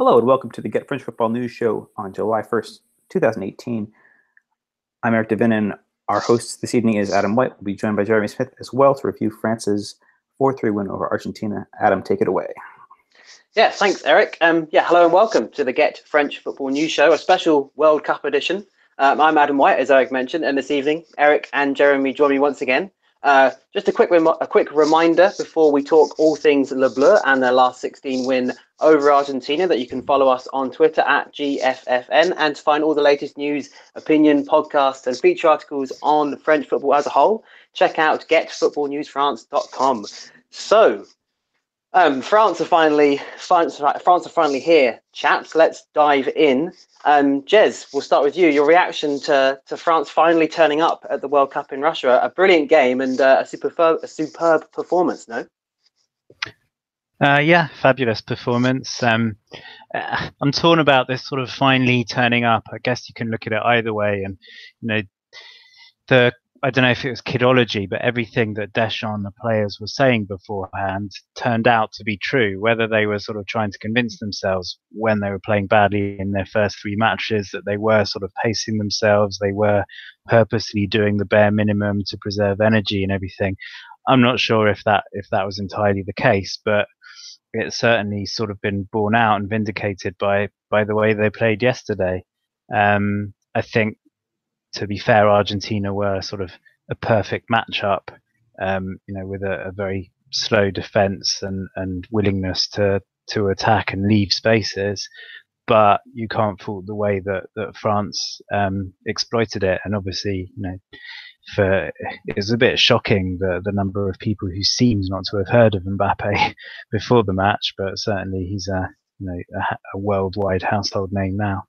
Hello and welcome to the Get French Football News Show on July 1st, 2018. I'm Eric Devin and our host this evening is Adam White. We'll be joined by Jeremy Smith as well to review France's 4-3 win over Argentina. Adam, take it away. Yeah, thanks, Eric. Um, yeah, hello and welcome to the Get French Football News Show, a special World Cup edition. Um, I'm Adam White, as Eric mentioned, and this evening, Eric and Jeremy join me once again uh, just a quick a quick reminder before we talk all things Le Bleu and their last 16 win over Argentina that you can follow us on Twitter at GFFN and to find all the latest news, opinion, podcasts, and feature articles on French football as a whole. Check out getfootballnewsfrance.com. So, um, France are finally France, France are finally here, chaps. Let's dive in. Um, Jez, we'll start with you. Your reaction to, to France finally turning up at the World Cup in Russia. A brilliant game and uh, a, superb, a superb performance, no? Uh, yeah, fabulous performance. Um, uh, I'm torn about this sort of finally turning up. I guess you can look at it either way. And, you know, the I don't know if it was kidology, but everything that Deschamps the players were saying beforehand turned out to be true. Whether they were sort of trying to convince themselves when they were playing badly in their first three matches that they were sort of pacing themselves, they were purposely doing the bare minimum to preserve energy and everything. I'm not sure if that if that was entirely the case, but it's certainly sort of been borne out and vindicated by by the way they played yesterday. Um, I think to be fair, Argentina were sort of a perfect matchup, um, you know, with a, a, very slow defense and, and willingness to, to attack and leave spaces. But you can't fault the way that, that France um, exploited it. And obviously, you know, for it was a bit shocking the the number of people who seems not to have heard of Mbappe before the match, but certainly he's a you know a, a worldwide household name now.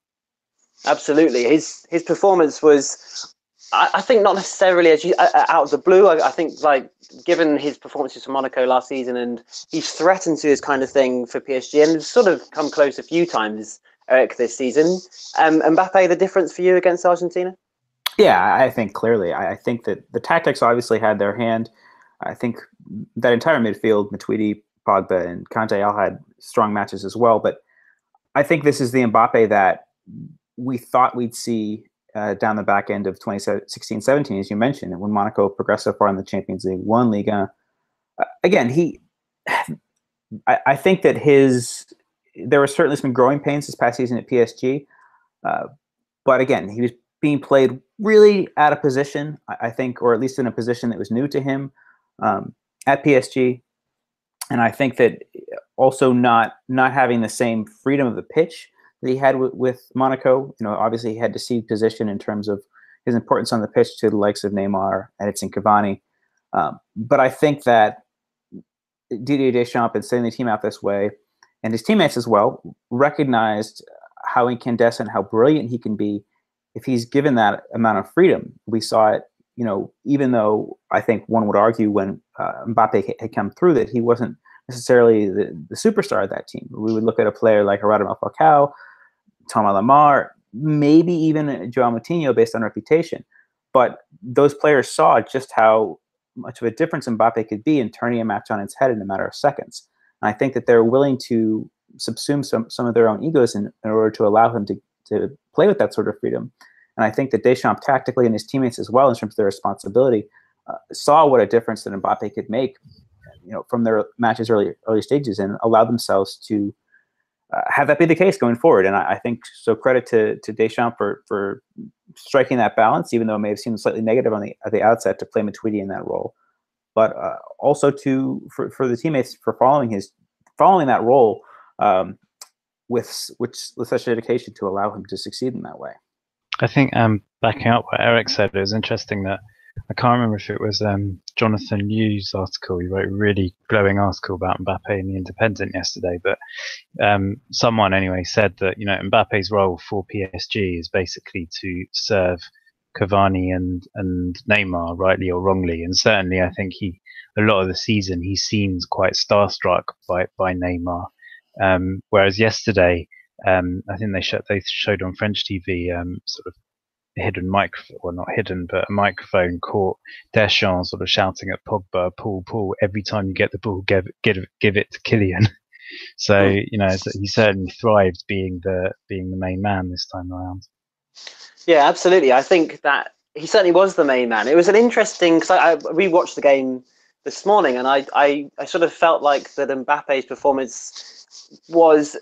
Absolutely, his his performance was, I, think, not necessarily as you, uh, out of the blue. I, I, think, like, given his performances for Monaco last season, and he's threatened to this kind of thing for PSG, and sort of come close a few times, Eric, this season. Um, Mbappe, the difference for you against Argentina? Yeah, I think clearly. I, I think that the tactics obviously had their hand. I think that entire midfield, Matuidi, Pogba, and Kante all had strong matches as well. But I think this is the Mbappe that we thought we'd see uh, down the back end of 2016-17, as you mentioned, when Monaco progressed so far in the Champions League, won Liga. Uh, again, he, I, I, think that his, there were certainly some growing pains this past season at PSG, uh, but again, he was being played really out of position, I, I, think, or at least in a position that was new to him um, at PSG. And I think that also not not having the same freedom of the pitch that he had with, Monaco. You know, obviously he had to see position in terms of his importance on the pitch to the likes of Neymar, Edinson Cavani. Um, but I think that Didier Deschamps and setting the team out this way, and his teammates as well, recognized how incandescent, how brilliant he can be if he's given that amount of freedom. We saw it, you know, even though I think one would argue when uh, Mbappe had come through that he wasn't necessarily the, the superstar of that team. We would look at a player like Radamel Falcao, Thomas Lemar, maybe even Joao Moutinho based on reputation. But those players saw just how much of a difference Mbappe could be in turning a match on its head in a matter of seconds. And I think that they're willing to subsume some, some of their own egos in, in order to allow him to, to play with that sort of freedom. And I think that Deschamps tactically and his teammates as well, in terms of their responsibility, uh, saw what a difference that Mbappe could make, you know, from their matches early early stages, and allowed themselves to uh, have that be the case going forward. And I, I, think so. Credit to to Deschamps for for striking that balance, even though it may have seemed slightly negative on the at the outset to play Matuidi in that role, but uh, also to for, for the teammates for following his following that role um, with which with such dedication to allow him to succeed in that way. I think um, backing up what Eric said, it was interesting that I can't remember if it was um, Jonathan Liew's article. He wrote a really glowing article about Mbappe in the Independent yesterday. But um, someone anyway said that you know Mbappe's role for PSG is basically to serve Cavani and and Neymar, rightly or wrongly. And certainly, I think he a lot of the season he seems quite starstruck by by Neymar. Um, whereas yesterday, um, I think they showed they showed on French TV um, sort of hidden microphone, well not hidden, but a microphone caught Deschamps sort of shouting at Pogba, "Pull, pull!" Every time you get the ball, give give give it to Kylian. So you know he certainly thrived being the being the main man this time around. Yeah, absolutely. I think that he certainly was the main man. It was an interesting because I, I rewatched the game this morning, and I, I I sort of felt like that Mbappe's performance was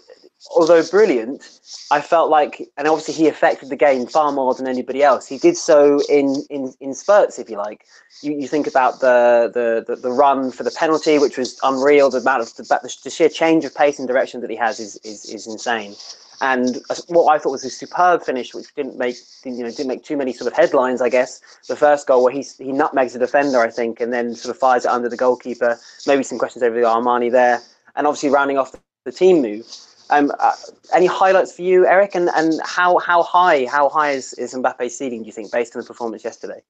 although brilliant, I felt like, and obviously he affected the game far more than anybody else. He did so in in, in spurts, if you like. You, you think about the, the, the the run for the penalty, which was unreal. The amount of the, the sheer change of pace and direction that he has is is, is insane. And what I thought was a superb finish, which didn't make you know didn't make too many sort of headlines, I guess. The first goal where he he nutmegs the defender, I think, and then sort of fires it under the goalkeeper. Maybe some questions over the Armani there, and obviously rounding off the team move. Um, uh, any highlights for you, Eric? And, and how, how high how high is, is Mbappe's ceiling, do you think, based on the performance yesterday?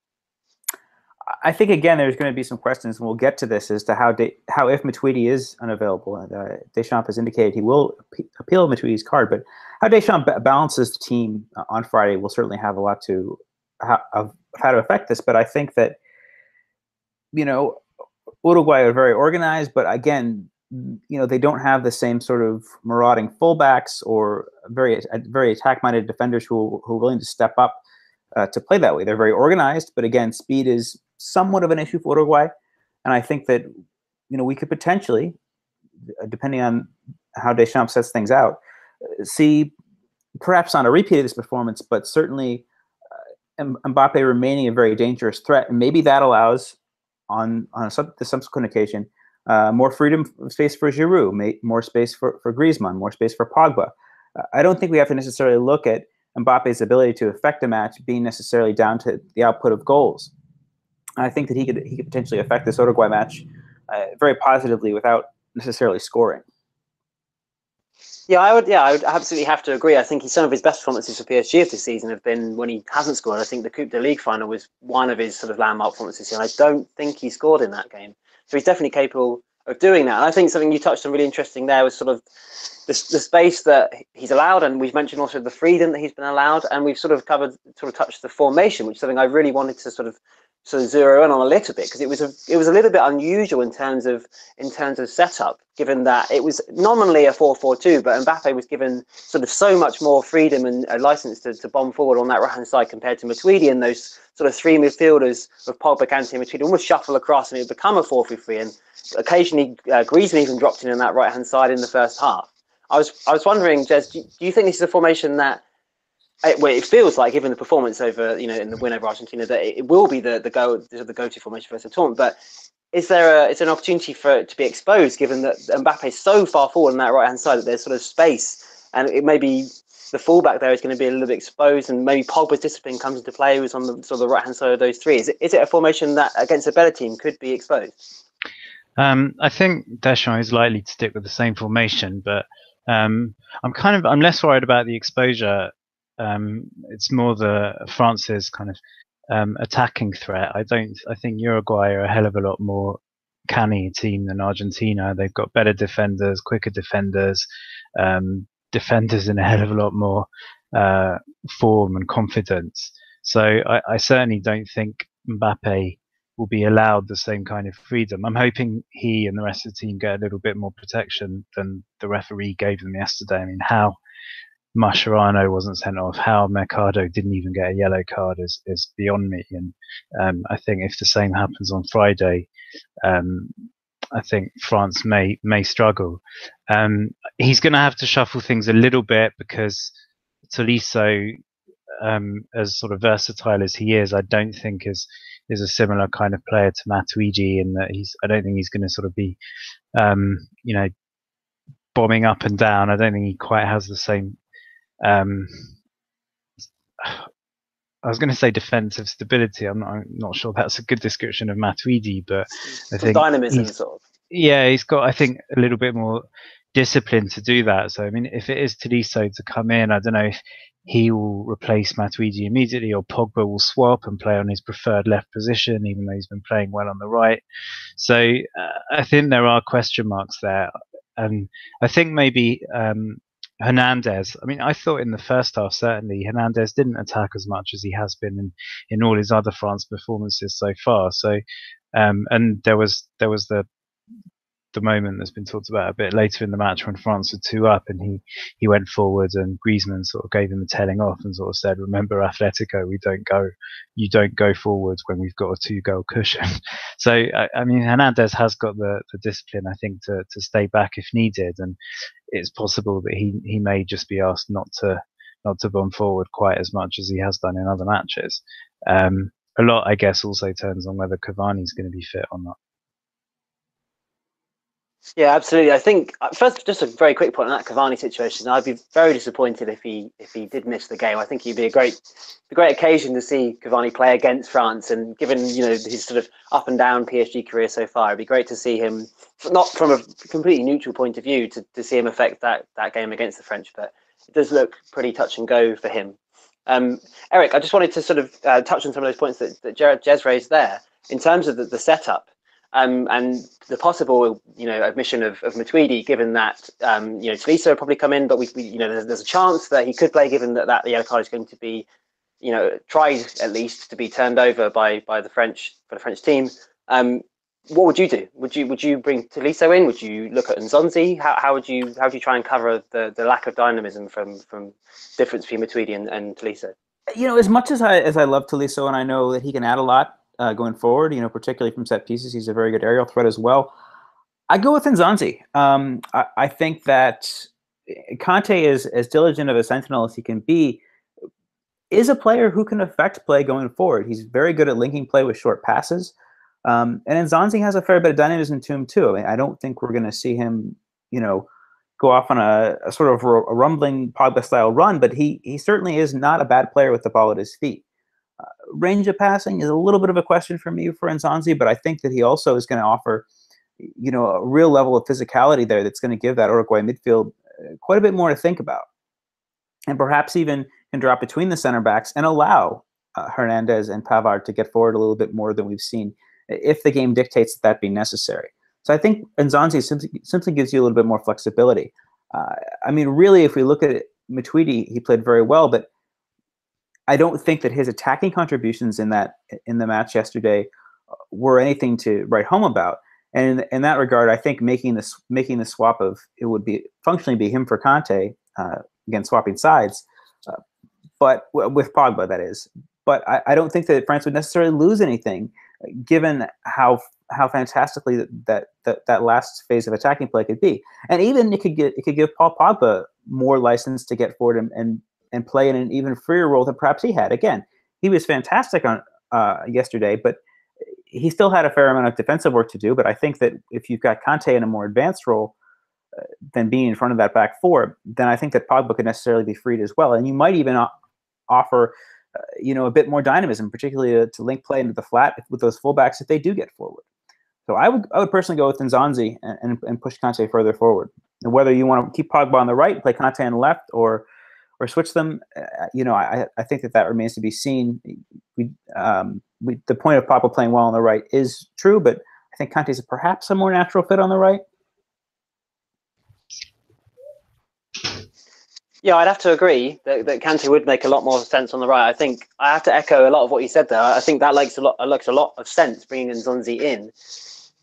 I think again, there's going to be some questions, and we'll get to this as to how De- how if Matuidi is unavailable. Uh, Deschamps has indicated he will appeal Matuidi's card, but how Deschamps b- balances the team uh, on Friday will certainly have a lot to how, of how to affect this. But I think that you know Uruguay are very organized, but again, you know they don't have the same sort of marauding fullbacks or very very attack minded defenders who who are willing to step up uh, to play that way. They're very organized, but again, speed is somewhat of an issue for Uruguay, and I think that you know we could potentially, depending on how Deschamps sets things out, see perhaps not a repeat of this performance, but certainly uh, Mbappe remaining a very dangerous threat, and maybe that allows on on sub- the subsequent occasion uh, more freedom space for Giroud, more space for, for Griezmann, more space for Pogba. Uh, I don't think we have to necessarily look at Mbappe's ability to affect a match being necessarily down to the output of goals. I think that he could he could potentially affect this Uruguay match uh, very positively without necessarily scoring. Yeah, I would. Yeah, I would absolutely have to agree. I think some of his best performances for PSG this season have been when he hasn't scored. I think the Coupe de Ligue final was one of his sort of landmark performances, and I don't think he scored in that game. So he's definitely capable of doing that. And I think something you touched on really interesting there was sort of the, the space that he's allowed, and we've mentioned also the freedom that he's been allowed, and we've sort of covered, sort of touched the formation, which is something I really wanted to sort of sort of zero in on a little bit because it was a it was a little bit unusual in terms of in terms of setup, given that it was nominally a 4-4-2, but Mbappe was given sort of so much more freedom and a license to, to bomb forward on that right hand side compared to Matuidi and those sort of three midfielders of Pogba, Kante, and Matuidi almost shuffle across and it would become a 4-3-3 and occasionally uh, Griezmann even dropped in on that right hand side in the first half. I was I was wondering, Jez, do, do you think this is a formation that it, well, it feels like, given the performance over, you know, in the win over Argentina, that it, will be the the go the go to formation for the tournament. But is there a is an opportunity for it to be exposed, given that Mbappe is so far forward on that right hand side that there's sort of space, and it may be the fullback there is going to be a little bit exposed, and maybe Pogba's discipline comes into play, who's on the sort of the right hand side of those three. Is it is it a formation that against a better team could be exposed? Um, I think Deschamps is likely to stick with the same formation, but um, I'm kind of I'm less worried about the exposure um, it's more the France's kind of um, attacking threat. I don't. I think Uruguay are a hell of a lot more canny team than Argentina. They've got better defenders, quicker defenders, um, defenders in a hell of a lot more uh, form and confidence. So I, I, certainly don't think Mbappe will be allowed the same kind of freedom. I'm hoping he and the rest of the team get a little bit more protection than the referee gave them yesterday. I mean, how Mascherano wasn't sent off, how Mercado didn't even get a yellow card is, is beyond me. And um, I think if the same happens on Friday, um, I think France may may struggle. Um, he's going to have to shuffle things a little bit because Tolisso, um, as sort of versatile as he is, I don't think is is a similar kind of player to Matuidi in that he's. I don't think he's going to sort of be, um, you know, bombing up and down. I don't think he quite has the same um, I was going to say defensive stability. I'm not, I'm not, sure that's a good description of Matuidi, but I think dynamism sort of. Yeah, he's got I think a little bit more discipline to do that. So I mean, if it is Tolisso to come in, I don't know if he will replace Matuidi immediately, or Pogba will swap and play on his preferred left position, even though he's been playing well on the right. So uh, I think there are question marks there, and I think maybe um, Hernandez. I mean, I thought in the first half certainly Hernandez didn't attack as much as he has been in, in all his other France performances so far. So, um, and there was there was the the moment that's been talked about a bit later in the match when France were two up and he, he went forward and Griezmann sort of gave him a telling off and sort of said, remember Atletico, we don't go, you don't go forwards when we've got a two goal cushion. so, I, I, mean, Hernandez has got the, the discipline, I think, to, to stay back if needed. And it's possible that he, he may just be asked not to, not to bomb forward quite as much as he has done in other matches. Um, a lot, I guess, also turns on whether Cavani's going to be fit or not. Yeah, absolutely. I think uh, first, just a very quick point on that Cavani situation. I'd be very disappointed if he if he did miss the game. I think he'd be a great a great occasion to see Cavani play against France. And given you know his sort of up and down PSG career so far, it'd be great to see him not from a completely neutral point of view to, to see him affect that that game against the French. But it does look pretty touch and go for him. Um, Eric, I just wanted to sort of uh, touch on some of those points that, that Jared Jez raised there in terms of the, the setup. Um, and the possible, you know, admission of, of Matuidi, given that, um, you know, Tolisso probably come in, but we, we you know, there's, there's, a chance that he could play, given that, that the yellow card is going to be, you know, tried at least to be turned over by by the French for the French team. Um, what would you do? Would you would you bring Tolisso in? Would you look at Nzonzi? How, how would you how would you try and cover the, the lack of dynamism from from difference between Matuidi and, and Tolisso? You know, as much as I as I love Tolisso and I know that he can add a lot, uh, going forward. You know, particularly from set pieces, he's a very good aerial threat as well. I go with Nzonzi. Um, I, I, think that Kante is as diligent of a sentinel as he can be. Is a player who can affect play going forward. He's very good at linking play with short passes. Um, and Nzonzi has a fair bit of dynamism to him too. I, mean, I don't think we're going to see him, you know, go off on a, a sort of a rumbling Pogba style run, but he he certainly is not a bad player with the ball at his feet range of passing is a little bit of a question for me for Nzonzi, but I think that he also is going to offer, you know, a real level of physicality there that's going to give that Uruguay midfield uh, quite a bit more to think about, and perhaps even can drop between the center backs and allow uh, Hernandez and Pavard to get forward a little bit more than we've seen, if the game dictates that that be necessary. So I think Nzonzi simply, simply gives you a little bit more flexibility. Uh, I mean, really, if we look at it, Matuidi, he played very well, but I don't think that his attacking contributions in that in the match yesterday uh, were anything to write home about. And in, in that regard, I think making this making the swap of it would be functionally be him for Kante uh, again swapping sides, uh, but with Pogba that is. But I, I, don't think that France would necessarily lose anything, given how how fantastically that, that that that last phase of attacking play could be. And even it could get it could give Paul Pogba more license to get forward and, and and play in an even freer role than perhaps he had. Again, he was fantastic on uh, yesterday, but he still had a fair amount of defensive work to do. But I think that if you've got Kante in a more advanced role uh, than being in front of that back four, then I think that Pogba could necessarily be freed as well. And you might even offer, uh, you know, a bit more dynamism, particularly to, to, link play into the flat with those fullbacks if they do get forward. So I would I would personally go with Nzonzi and, and, and push Kante further forward. And whether you want to keep Pogba on the right, play Kante on the left, or or switch them. Uh, you know, I, I think that that remains to be seen. We, um, we, the point of Pogba playing well on the right is true, but I think Kante is perhaps a more natural fit on the right. Yeah, I'd have to agree that, that Kante would make a lot more sense on the right. I think I have to echo a lot of what you said there. I think that makes a lot, makes a lot of sense bringing Nzonzi in,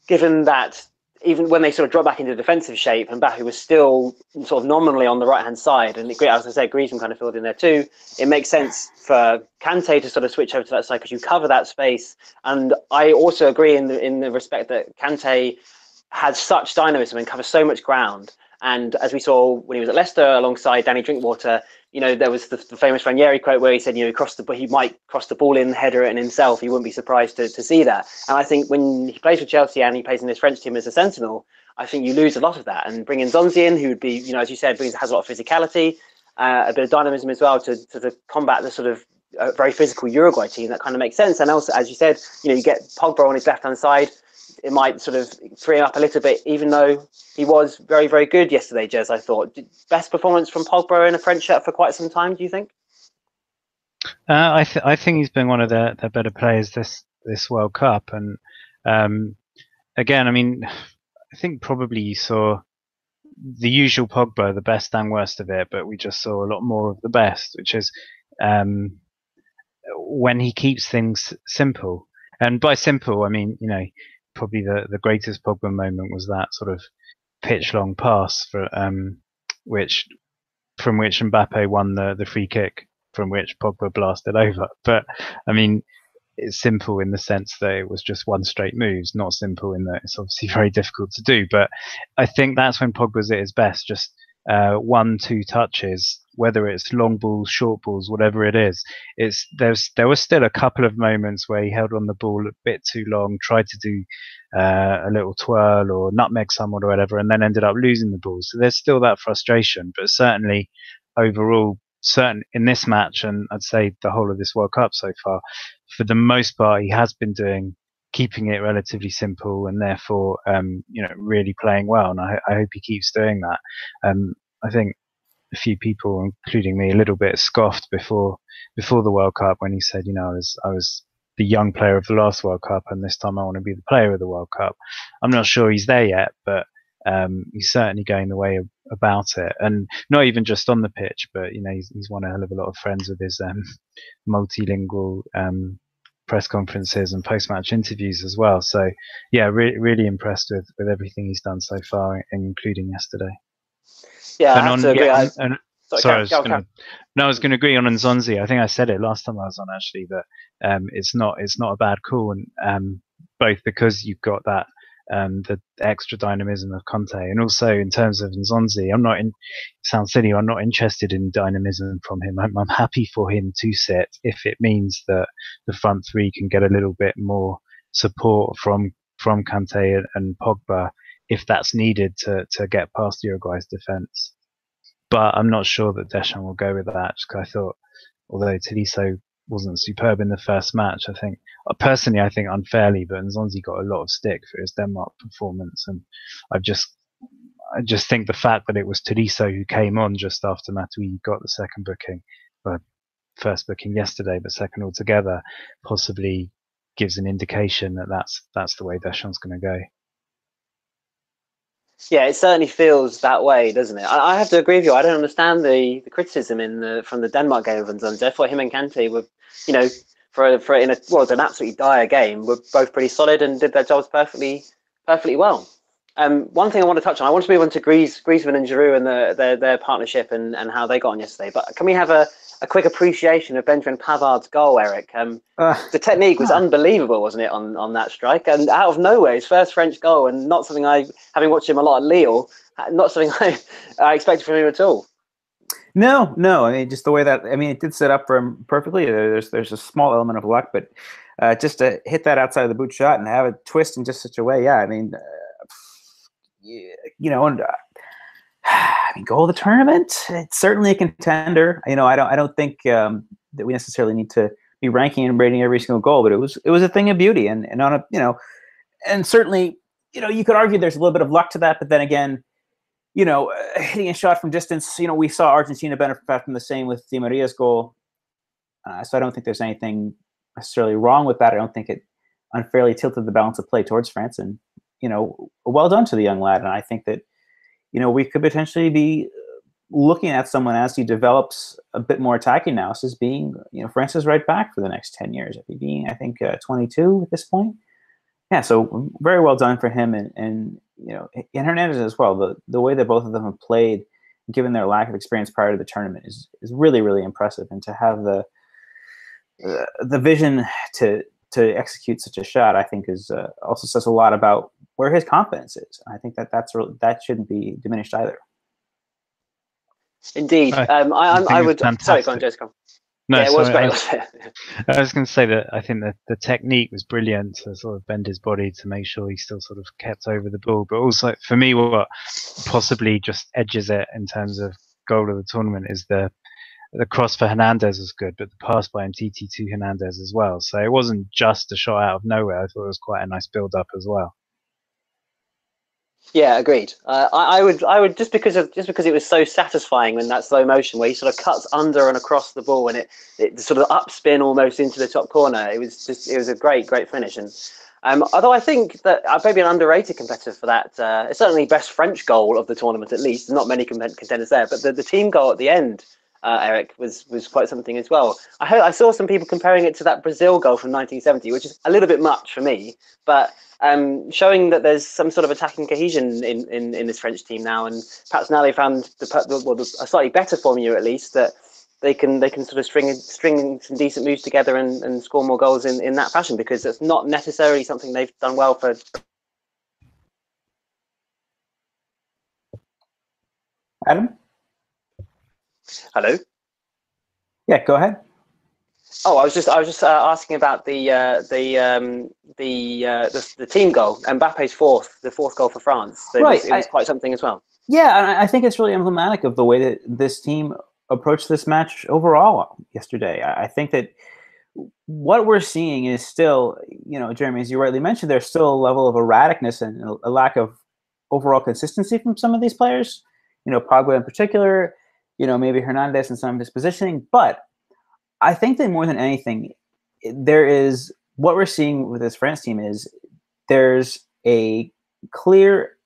given that even when they sort of drop back into defensive shape and Mbappe was still sort of nominally on the right hand side, and as I said, Griezmann kind of filled in there too. It makes sense for Kante to sort of switch over to that side because you cover that space. And I also agree in the in the respect that Kante has such dynamism and covers so much ground. And as we saw when he was at Leicester alongside Danny Drinkwater, you know, there was the, the, famous Ranieri quote where he said, you know, he crossed the, he might cross the ball in, header and himself. He wouldn't be surprised to, to see that. And I think when he plays for Chelsea and he plays in this French team as a sentinel, I think you lose a lot of that. And bringing Nzonzi in, who would be, you know, as you said, brings has a lot of physicality, uh, a bit of dynamism as well to, to, to combat the sort of uh, very physical Uruguay team. That kind of makes sense. And also, as you said, you know, you get Pogba on his left hand side it might sort of free him up a little bit, even though he was very, very good yesterday, Jez, I thought. Best performance from Pogba in a French shirt for quite some time, do you think? Uh, I, th- I think he's been one of the, better players this, this World Cup. And um, again, I mean, I think probably you saw the usual Pogba, the best and worst of it, but we just saw a lot more of the best, which is um, when he keeps things simple. And by simple, I mean, you know, probably the, the greatest Pogba moment was that sort of pitch long pass for um, which from which Mbappe won the, the free kick from which Pogba blasted over. But I mean, it's simple in the sense that it was just one straight move. not simple in that it's obviously very difficult to do. But I think that's when Pogba's at his best. Just uh, one, two touches, whether it's long balls, short balls, whatever it is. It's there's there was still a couple of moments where he held on the ball a bit too long, tried to do uh, a little twirl or nutmeg someone or whatever, and then ended up losing the ball. So there's still that frustration, but certainly overall, certain in this match, and I'd say the whole of this World Cup so far, for the most part, he has been doing keeping it relatively simple and therefore um, you know really playing well and I, I, hope he keeps doing that. Um, I think a few people including me a little bit scoffed before before the World Cup when he said you know I was I was the young player of the last World Cup and this time I want to be the player of the World Cup. I'm not sure he's there yet but um, he's certainly going the way of, about it, and not even just on the pitch, but you know he's, he's won a hell of a lot of friends with his um, multilingual um, press conferences and post-match interviews as well. So yeah, re- really impressed with with everything he's done so far, including yesterday. Yeah, and I on, yeah, I, and, sorry, sorry I was gonna, no, I was going to agree on Nzonzi. I think I said it last time I was on actually that um, it's not it's not a bad call, and um, both because you've got that um, the extra dynamism of Kante, and also in terms of Nzonzi, I'm not in. Sounds silly. I'm not interested in dynamism from him. I'm, I'm, happy for him to sit if it means that the front three can get a little bit more support from from Kante and, and Pogba if that's needed to to get past Uruguay's defence. But I'm not sure that Deschamps will go with that because I thought, although Tolisso wasn't superb in the first match. I think uh, personally, I think unfairly, but Nzonzi got a lot of stick for his Denmark performance, and I've just, I just think the fact that it was Tolisso who came on just after Matuidi got the second booking, but first booking yesterday, but second altogether, possibly gives an indication that that's that's the way Deschamps going to go. Yeah, it certainly feels that way, doesn't it? I, I, have to agree with you. I don't understand the, the criticism in the from the Denmark game of Nzonzi. I thought him and Kante were you know, for for in a well was an absolutely dire game, were both pretty solid and did their jobs perfectly perfectly well. Um, one thing I want to touch on, I want to move on to Gries, Griezmann and Giroud and the, their their partnership and, and how they got on yesterday. But can we have a, a quick appreciation of Benjamin Pavard's goal, Eric? Um, uh, the technique was unbelievable, wasn't it, on, on that strike? And out of nowhere, his first French goal, and not something I, having watched him a lot at Lille, not something I, I expected from him at all. No, no. I mean, just the way that I mean, it did set up for him perfectly. There's there's a small element of luck, but uh, just to hit that outside of the boot shot and have it twist in just such a way, yeah. I mean, uh, you know, and uh, I mean, goal of the tournament. It's certainly a contender. You know, I don't I don't think um, that we necessarily need to be ranking and rating every single goal, but it was it was a thing of beauty, and and on a you know, and certainly you know you could argue there's a little bit of luck to that, but then again you know, hitting a shot from distance, you know, we saw Argentina benefit from the same with Di Maria's goal. Uh, so I don't think there's anything necessarily wrong with that. I don't think it unfairly tilted the balance of play towards France. And, you know, well done to the young lad. And I think that, you know, we could potentially be uh, looking at someone as he develops a bit more attacking now as being, you know, France's right back for the next 10 years. Being, I think, uh, 22 at this point. Yeah, so very well done for him. And, and you know, and Hernandez as well. The the way that both of them have played, given their lack of experience prior to the tournament, is is really really impressive. And to have the uh, the vision to to execute such a shot, I think, is uh, also says a lot about where his confidence is. I think that that's that shouldn't be diminished either. Indeed, um, I, I, I would. Sorry, go on, Jessica. No, yeah, it was great. I was, I was going to say that I think that the technique was brilliant to sort of bend his body to make sure he still sort of kept over the ball. But also, for me, what possibly just edges it in terms of goal of the tournament is the the cross for Hernandez was good, but the pass by Umtiti to Hernandez as well. So it wasn't just a shot out of nowhere. I thought it was quite a nice build up as well. Yeah, agreed. Uh, I, I, would, I would just because of just because it was so satisfying in that slow motion where he sort of cuts under and across the ball and it, it sort of upspin almost into the top corner. It was just, it was a great, great finish. And um, although I think that uh, maybe an underrated competitor for that, uh, it's certainly best French goal of the tournament at least. Not many contenders there, but the, the team goal at the end uh, Eric, was was quite something as well. I heard, I saw some people comparing it to that Brazil goal from 1970, which is a little bit much for me, but um, showing that there's some sort of attacking cohesion in, in, in this French team now, and perhaps now they found the, well, a slightly better formula at least that they can they can sort of string string some decent moves together and, and score more goals in, in that fashion because it's not necessarily something they've done well for. Adam. Hello. Yeah, go ahead. Oh, I was just I was just uh, asking about the uh, the um, the, uh, the, the team goal, and Mbappe's fourth, the fourth goal for France. So right, it was, it was I, quite something as well. Yeah, and I think it's really emblematic of the way that this team approached this match overall yesterday. I think that what we're seeing is still, you know, Jeremy, as you rightly mentioned, there's still a level of erraticness and a lack of overall consistency from some of these players. You know, Pogba in particular, you know, maybe Hernandez and some of his positioning. But I think that more than anything, there is what we're seeing with this France team is there's a clear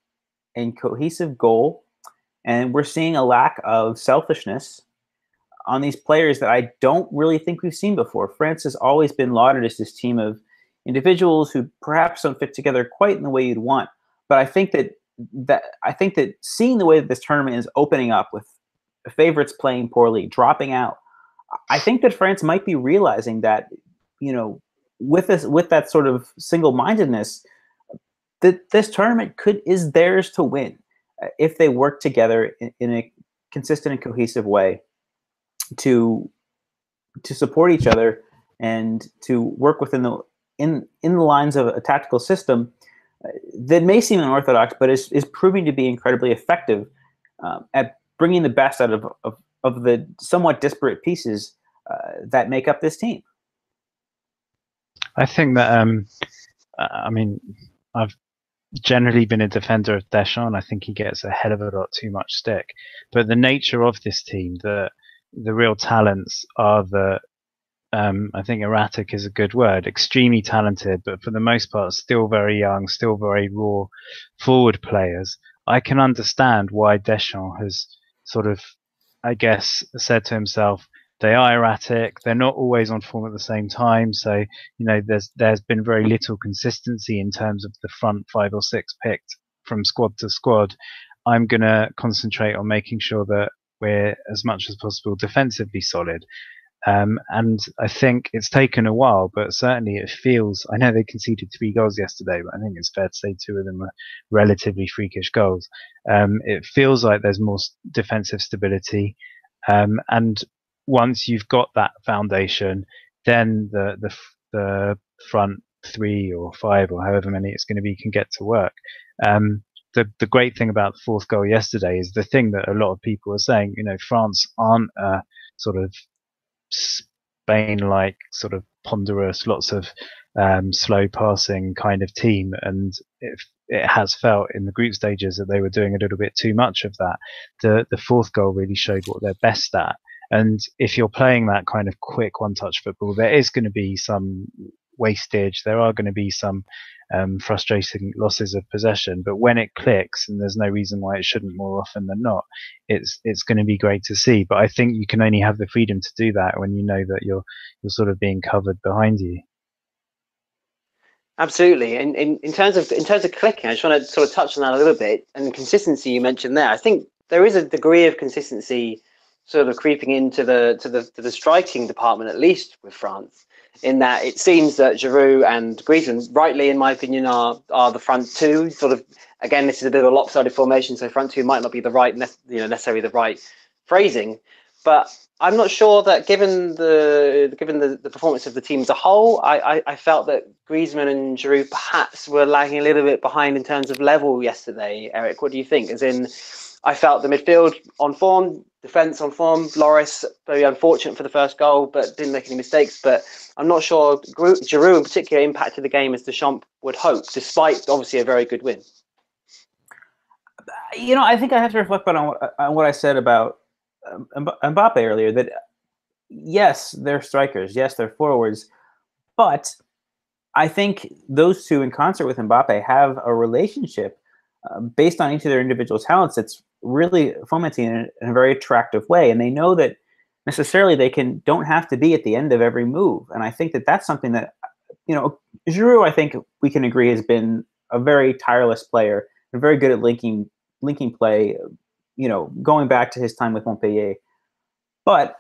and cohesive goal, and we're seeing a lack of selfishness on these players that I don't really think we've seen before. France has always been lauded as this team of individuals who perhaps don't fit together quite in the way you'd want. But I think that that I think that seeing the way that this tournament is opening up with favorites playing poorly, dropping out, I think that France might be realizing that, you know, with this with that sort of single-mindedness, that this tournament could is theirs to win uh, if they work together in, in a consistent and cohesive way to to support each other and to work within the in in the lines of a tactical system uh, that may seem unorthodox, but is, is proving to be incredibly effective um, at bringing the best out of, of, of the somewhat disparate pieces uh, that make up this team. I think that um, I mean I've generally been a defender of Deschamps. I think he gets a hell of a lot too much stick, but the nature of this team, the the real talents are the um, I think erratic is a good word, extremely talented, but for the most part, still very young, still very raw forward players. I can understand why Deschamps has sort of, I guess, said to himself, they are erratic. They're not always on form at the same time. So, you know, there's, there's been very little consistency in terms of the front five or six picked from squad to squad. I'm going to concentrate on making sure that we're as much as possible defensively solid. Um, and I think it's taken a while, but certainly it feels. I know they conceded three goals yesterday, but I think it's fair to say two of them are relatively freakish goals. Um, it feels like there's more defensive stability, um, and once you've got that foundation, then the the the front three or five or however many it's going to be can get to work. Um, the the great thing about the fourth goal yesterday is the thing that a lot of people are saying. You know, France aren't a sort of Spain-like sort of ponderous, lots of um, slow passing kind of team, and it, it has felt in the group stages that they were doing a little bit too much of that. The the fourth goal really showed what they're best at. And if you're playing that kind of quick one-touch football, there is going to be some wastage. There are going to be some um, frustrating losses of possession. But when it clicks, and there's no reason why it shouldn't more often than not, it's it's going to be great to see. But I think you can only have the freedom to do that when you know that you're you're sort of being covered behind you. Absolutely. And in, in terms of in terms of clicking, I just want to sort of touch on that a little bit. And consistency you mentioned there, I think there is a degree of consistency sort of creeping into the to the to the striking department, at least with France in that it seems that Giroud and Griezmann, rightly in my opinion, are are the front two. Sort of again, this is a bit of a lopsided formation, so front two might not be the right, you know, necessarily the right phrasing. But I'm not sure that given the given the, the performance of the team as a whole, I, I, I felt that Griezmann and Giroud perhaps were lagging a little bit behind in terms of level yesterday. Eric, what do you think? As in, I felt the midfield on form, defence on form. Lloris very unfortunate for the first goal, but didn't make any mistakes. But I'm not sure Giroud in particular impacted the game as Deschamps would hope, despite obviously a very good win. You know, I think I have to reflect on what, on what I said about um, Mbappe earlier. That yes, they're strikers, yes, they're forwards, but I think those two, in concert with Mbappe, have a relationship uh, based on each of their individual talents that's really fomenting in a, in a very attractive way. And they know that necessarily they can don't have to be at the end of every move. And I think that that's something that you know Giroud. I think we can agree has been a very tireless player, and very good at linking linking play. You know, going back to his time with Montpellier, but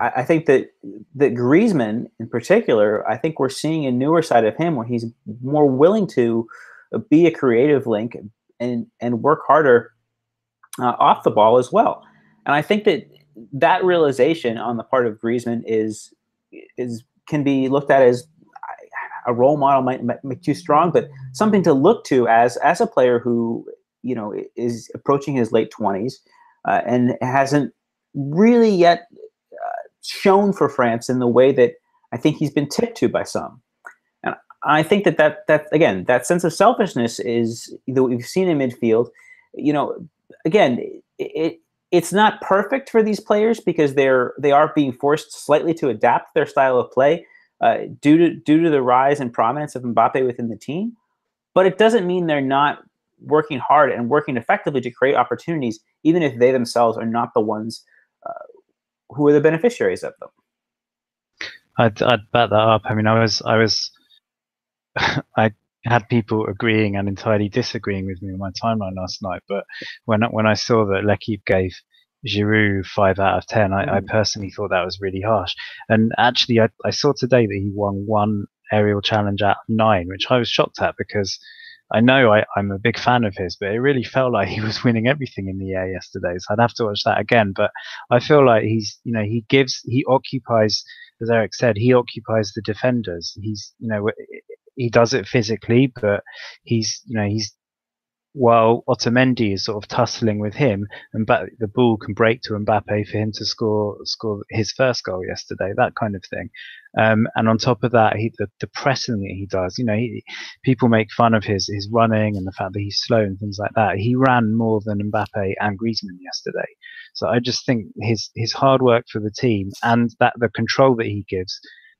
I, I think that that Griezmann in particular, I think we're seeing a newer side of him where he's more willing to be a creative link and and work harder uh, off the ball as well. And I think that that realization on the part of Griezmann is is can be looked at as a role model might, make too strong, but something to look to as as a player who you know is approaching his late twenties uh, and hasn't really yet uh, shown for France in the way that I think he's been tipped to by some. And I think that that that again that sense of selfishness is that we've seen in midfield. You know, again, it, it's not perfect for these players because they're they are being forced slightly to adapt their style of play uh, due to due to the rise and prominence of Mbappe within the team. But it doesn't mean they're not working hard and working effectively to create opportunities, even if they themselves are not the ones uh, who are the beneficiaries of them. I'd, I'd back that up. I mean, I was I was I had people agreeing and entirely disagreeing with me on my timeline last night. But when when I saw that L'Equipe gave Giroud five out of ten, I, mm. I, personally thought that was really harsh. And actually, I, I saw today that he won one aerial challenge out of nine, which I was shocked at because I know I, am a big fan of his, but it really felt like he was winning everything in the air yesterday. So I'd have to watch that again. But I feel like he's, you know, he gives, he occupies, as Eric said, he occupies the defenders. He's, you know, he does it physically, but he's you know he's while Otamendi is sort of tussling with him, and the ball can break to Mbappe for him to score score his first goal yesterday, that kind of thing. Um, and on top of that, he, the, the pressing that he does, you know, he, people make fun of his his running and the fact that he's slow and things like that. He ran more than Mbappe and Griezmann yesterday. So I just think his his hard work for the team and that the control that he gives.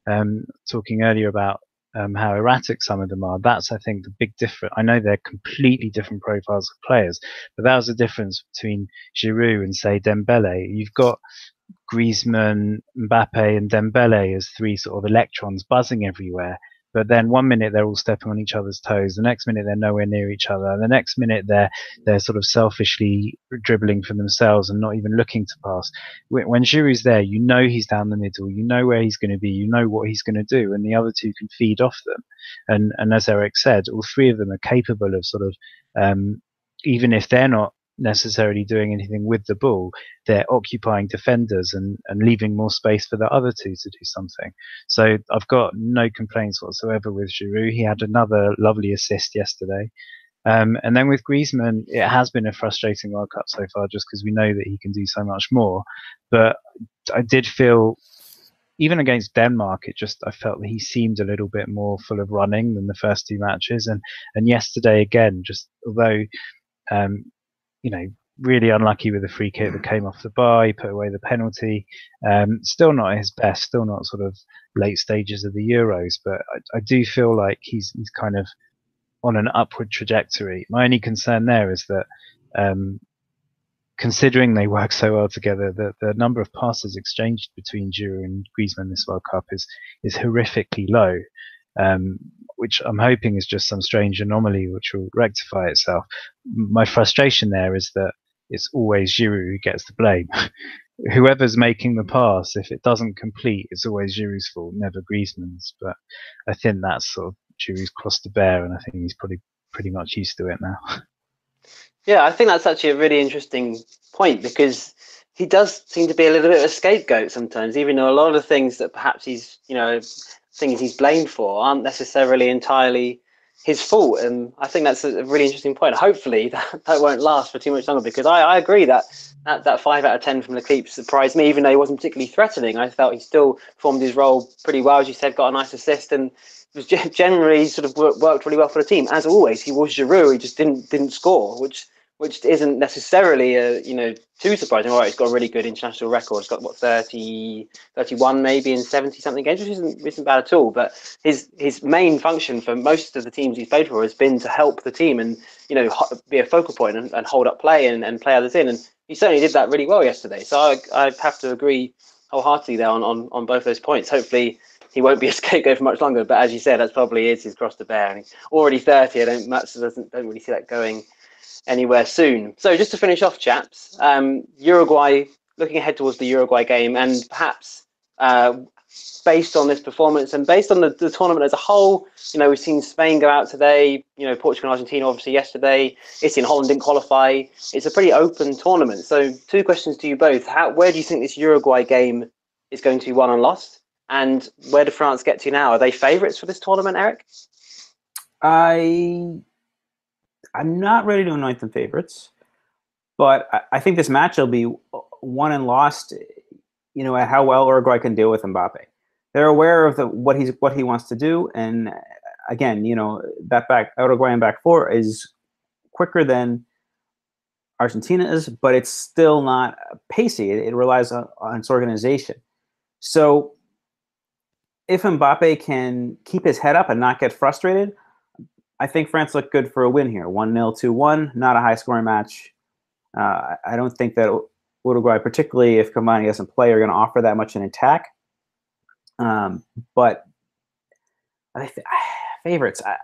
Um, talking earlier about um, how erratic some of them are. That's, I think, the big difference. I know they're completely different profiles of players, but that was the difference between Giroud and, say, Dembele. You've got Griezmann, Mbappe, and Dembele as three sort of electrons buzzing everywhere. But then one minute they're all stepping on each other's toes, the next minute they're nowhere near each other, and the next minute they're they're sort of selfishly dribbling for themselves and not even looking to pass. When, Giroud's there, you know he's down the middle, you know where he's going to be, you know what he's going to do, and the other two can feed off them. And and as Eric said, all three of them are capable of sort of um, even if they're not necessarily doing anything with the ball. They're occupying defenders and, and leaving more space for the other two to do something. So I've got no complaints whatsoever with Giroud. He had another lovely assist yesterday. Um, and then with Griezmann, it has been a frustrating World Cup so far just because we know that he can do so much more. But I did feel, even against Denmark, it just I felt that he seemed a little bit more full of running than the first two matches. And and yesterday again, just although um, you know, really unlucky with the free kick that came off the bar. He put away the penalty. Um, still not his best. Still not sort of late stages of the Euros. But I, I, do feel like he's he's kind of on an upward trajectory. My only concern there is that. Um, considering they work so well together, the, the number of passes exchanged between Giroud and Griezmann this World Cup is is horrifically low. Um, which I'm hoping is just some strange anomaly which will rectify itself. My frustration there is that it's always Giroud who gets the blame. Whoever's making the pass, if it doesn't complete, it's always Giroud's fault, never Griezmann's. But I think that's sort of Giroud's cross to bear, and I think he's probably pretty much used to it now. Yeah, I think that's actually a really interesting point because he does seem to be a little bit of a scapegoat sometimes, even though a lot of things that perhaps he's, you know, things he's blamed for aren't necessarily entirely his fault. And I think that's a really interesting point. Hopefully that, that won't last for too much longer because I, I agree that, that that five out of ten from L'Equipe surprised me, even though he wasn't particularly threatening. I felt he still formed his role pretty well, as you said, got a nice assist and was generally sort of worked really well for the team. As always, he was Giroud, he just didn't didn't score, which which isn't necessarily a, you know too surprising. All right, he's got a really good international record. He's got what 30, 31 maybe in seventy something games, which isn't isn't bad at all. But his his main function for most of the teams he's played for has been to help the team and you know be a focal point and, and hold up play and, and play others in. And he certainly did that really well yesterday. So I I have to agree wholeheartedly there on, on, on both those points. Hopefully he won't be a scapegoat for much longer. But as you said, that's probably is his cross to bear. And he's already 30. I don't Mats doesn't don't really see that going anywhere soon. So just to finish off, chaps, um, Uruguay looking ahead towards the Uruguay game, and perhaps uh, based on this performance and based on the, the, tournament as a whole, you know, we've seen Spain go out today, you know, Portugal and Argentina obviously yesterday, Italy and Holland didn't qualify. It's a pretty open tournament. So two questions to you both. How, where do you think this Uruguay game is going to be won and lost? And where do France get to now? Are they favourites for this tournament, Eric? I I'm not ready to anoint them favorites, but I, I think this match will be won and lost. You know, at how well Uruguay can deal with Mbappe. They're aware of the, what he's what he wants to do, and again, you know, that back Uruguayan back four is quicker than Argentina is, but it's still not pacey. It, it relies on, on its organization. So if Mbappe can keep his head up and not get frustrated, I think France looked good for a win here. 1 0, 2 1, not a high scoring match. Uh, I don't think that Uruguay, particularly if Cavani doesn't play, are going to offer that much in attack. Um, but I th- favorites, I,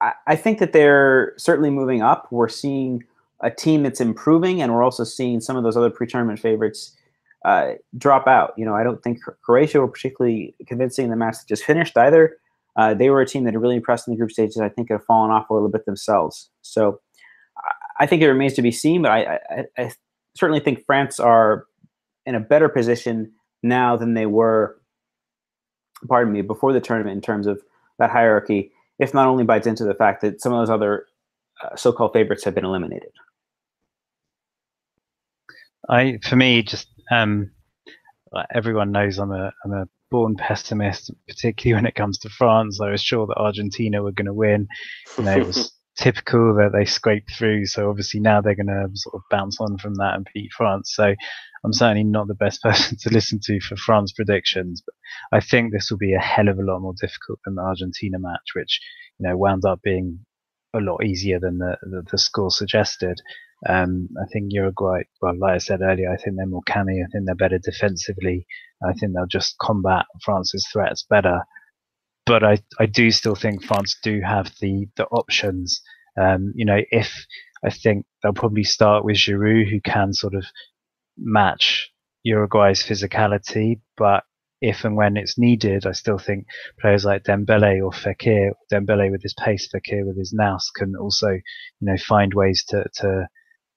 I, I think that they're certainly moving up. We're seeing a team that's improving, and we're also seeing some of those other pre tournament favorites uh, drop out. You know, I don't think Croatia were particularly convincing in the match that just finished either. Uh, they were a team that really impressed in the group stages. I think have fallen off a little bit themselves. So I think it remains to be seen, but I, I, I certainly think France are in a better position now than they were, pardon me, before the tournament in terms of that hierarchy, if not only by dint of the fact that some of those other uh, so-called favorites have been eliminated. I, for me, just um, everyone knows I'm a I'm a born pessimist, particularly when it comes to France. I was sure that Argentina were going to win. You know, it was typical that they scraped through. So obviously now they're going to sort of bounce on from that and beat France. So I'm certainly not the best person to listen to for France predictions, but I think this will be a hell of a lot more difficult than the Argentina match, which you know wound up being a lot easier than the the, the score suggested. Um, I think Uruguay, well, like I said earlier, I think they're more canny. I think they're better defensively. I think they'll just combat France's threats better. But I, I do still think France do have the the options. Um, you know, if I think they'll probably start with Giroud, who can sort of match Uruguay's physicality, but if and when it's needed, I still think players like Dembele or Fekir, Dembele with his pace, Fekir with his nous, can also, you know, find ways to to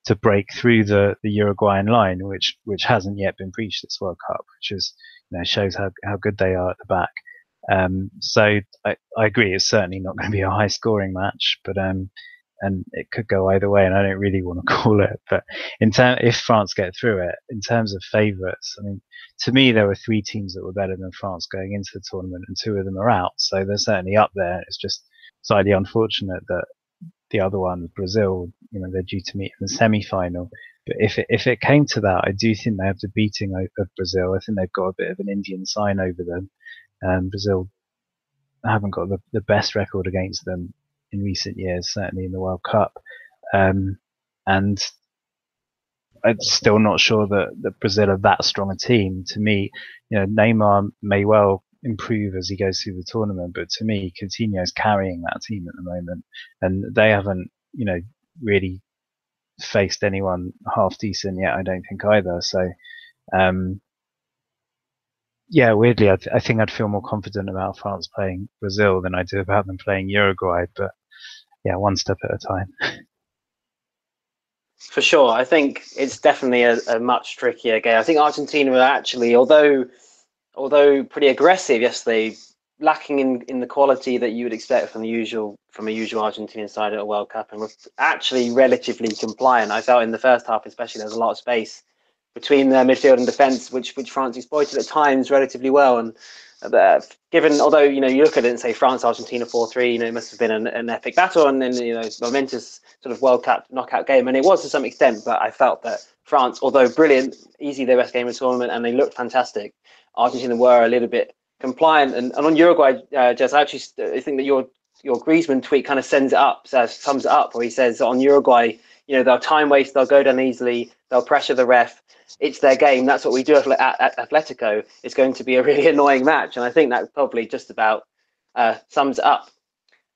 to break through the, the Uruguayan line, which which hasn't yet been breached this World Cup, which is you know shows how, how good they are at the back. Um, so I, I agree, it's certainly not going to be a high scoring match, but um, and it could go either way, and I don't really want to call it. But in term, if France get through it, in terms of favourites, I mean, to me there were three teams that were better than France going into the tournament, and two of them are out, so they're certainly up there. It's just slightly unfortunate that the other one, Brazil, you know, they're due to meet in the semi-final. But if it, if it came to that, I do think they have the beating of Brazil. I think they've got a bit of an Indian sign over them. Um, Brazil haven't got the, the best record against them in recent years, certainly in the World Cup. Um, and I'm still not sure that, that Brazil are that strong a team. To me, you know, Neymar may well improve as he goes through the tournament. But to me, Coutinho is carrying that team at the moment, and they haven't, you know, really faced anyone half decent yet. I don't think either. So, um, yeah, weirdly, I, th- I, think I'd feel more confident about France playing Brazil than I do about them playing Uruguay. But yeah, one step at a time. For sure, I think it's definitely a, a much trickier game. I think Argentina were actually, although although pretty aggressive yesterday, lacking in, in the quality that you would expect from the usual from a usual Argentinian side at a World Cup, and was actually relatively compliant. I felt in the first half, especially, there was a lot of space between their midfield and defence, which which France exploited at times relatively well. And uh, given, although you know you look at it and say France Argentina four three, you know it must have been an, an epic battle and then you know momentous sort of World Cup knockout game, and it was to some extent. But I felt that France, although brilliant, easily their best game of the tournament, and they looked fantastic. Argentina were a little bit compliant. And, and on Uruguay, uh, Jess, I actually think that your your Griezmann tweet kind of sends it up, uh, sums it up, where he says on Uruguay, you know they'll time waste, they'll go down easily, they'll pressure the ref. It's their game. That's what we do at, at Atletico. It's going to be a really annoying match, and I think that probably just about uh, sums it up.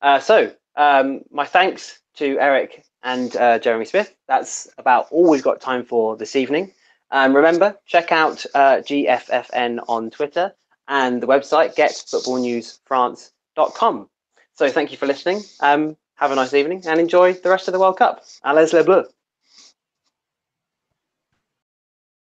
Uh, so um, my thanks to Eric and uh, Jeremy Smith. That's about all we've got time for this evening. Um, remember, check out uh, GFFN on Twitter and the website getfootballnewsfrance.com. So thank you for listening. Um, have a nice evening and enjoy the rest of the World Cup. Allez les Bleus.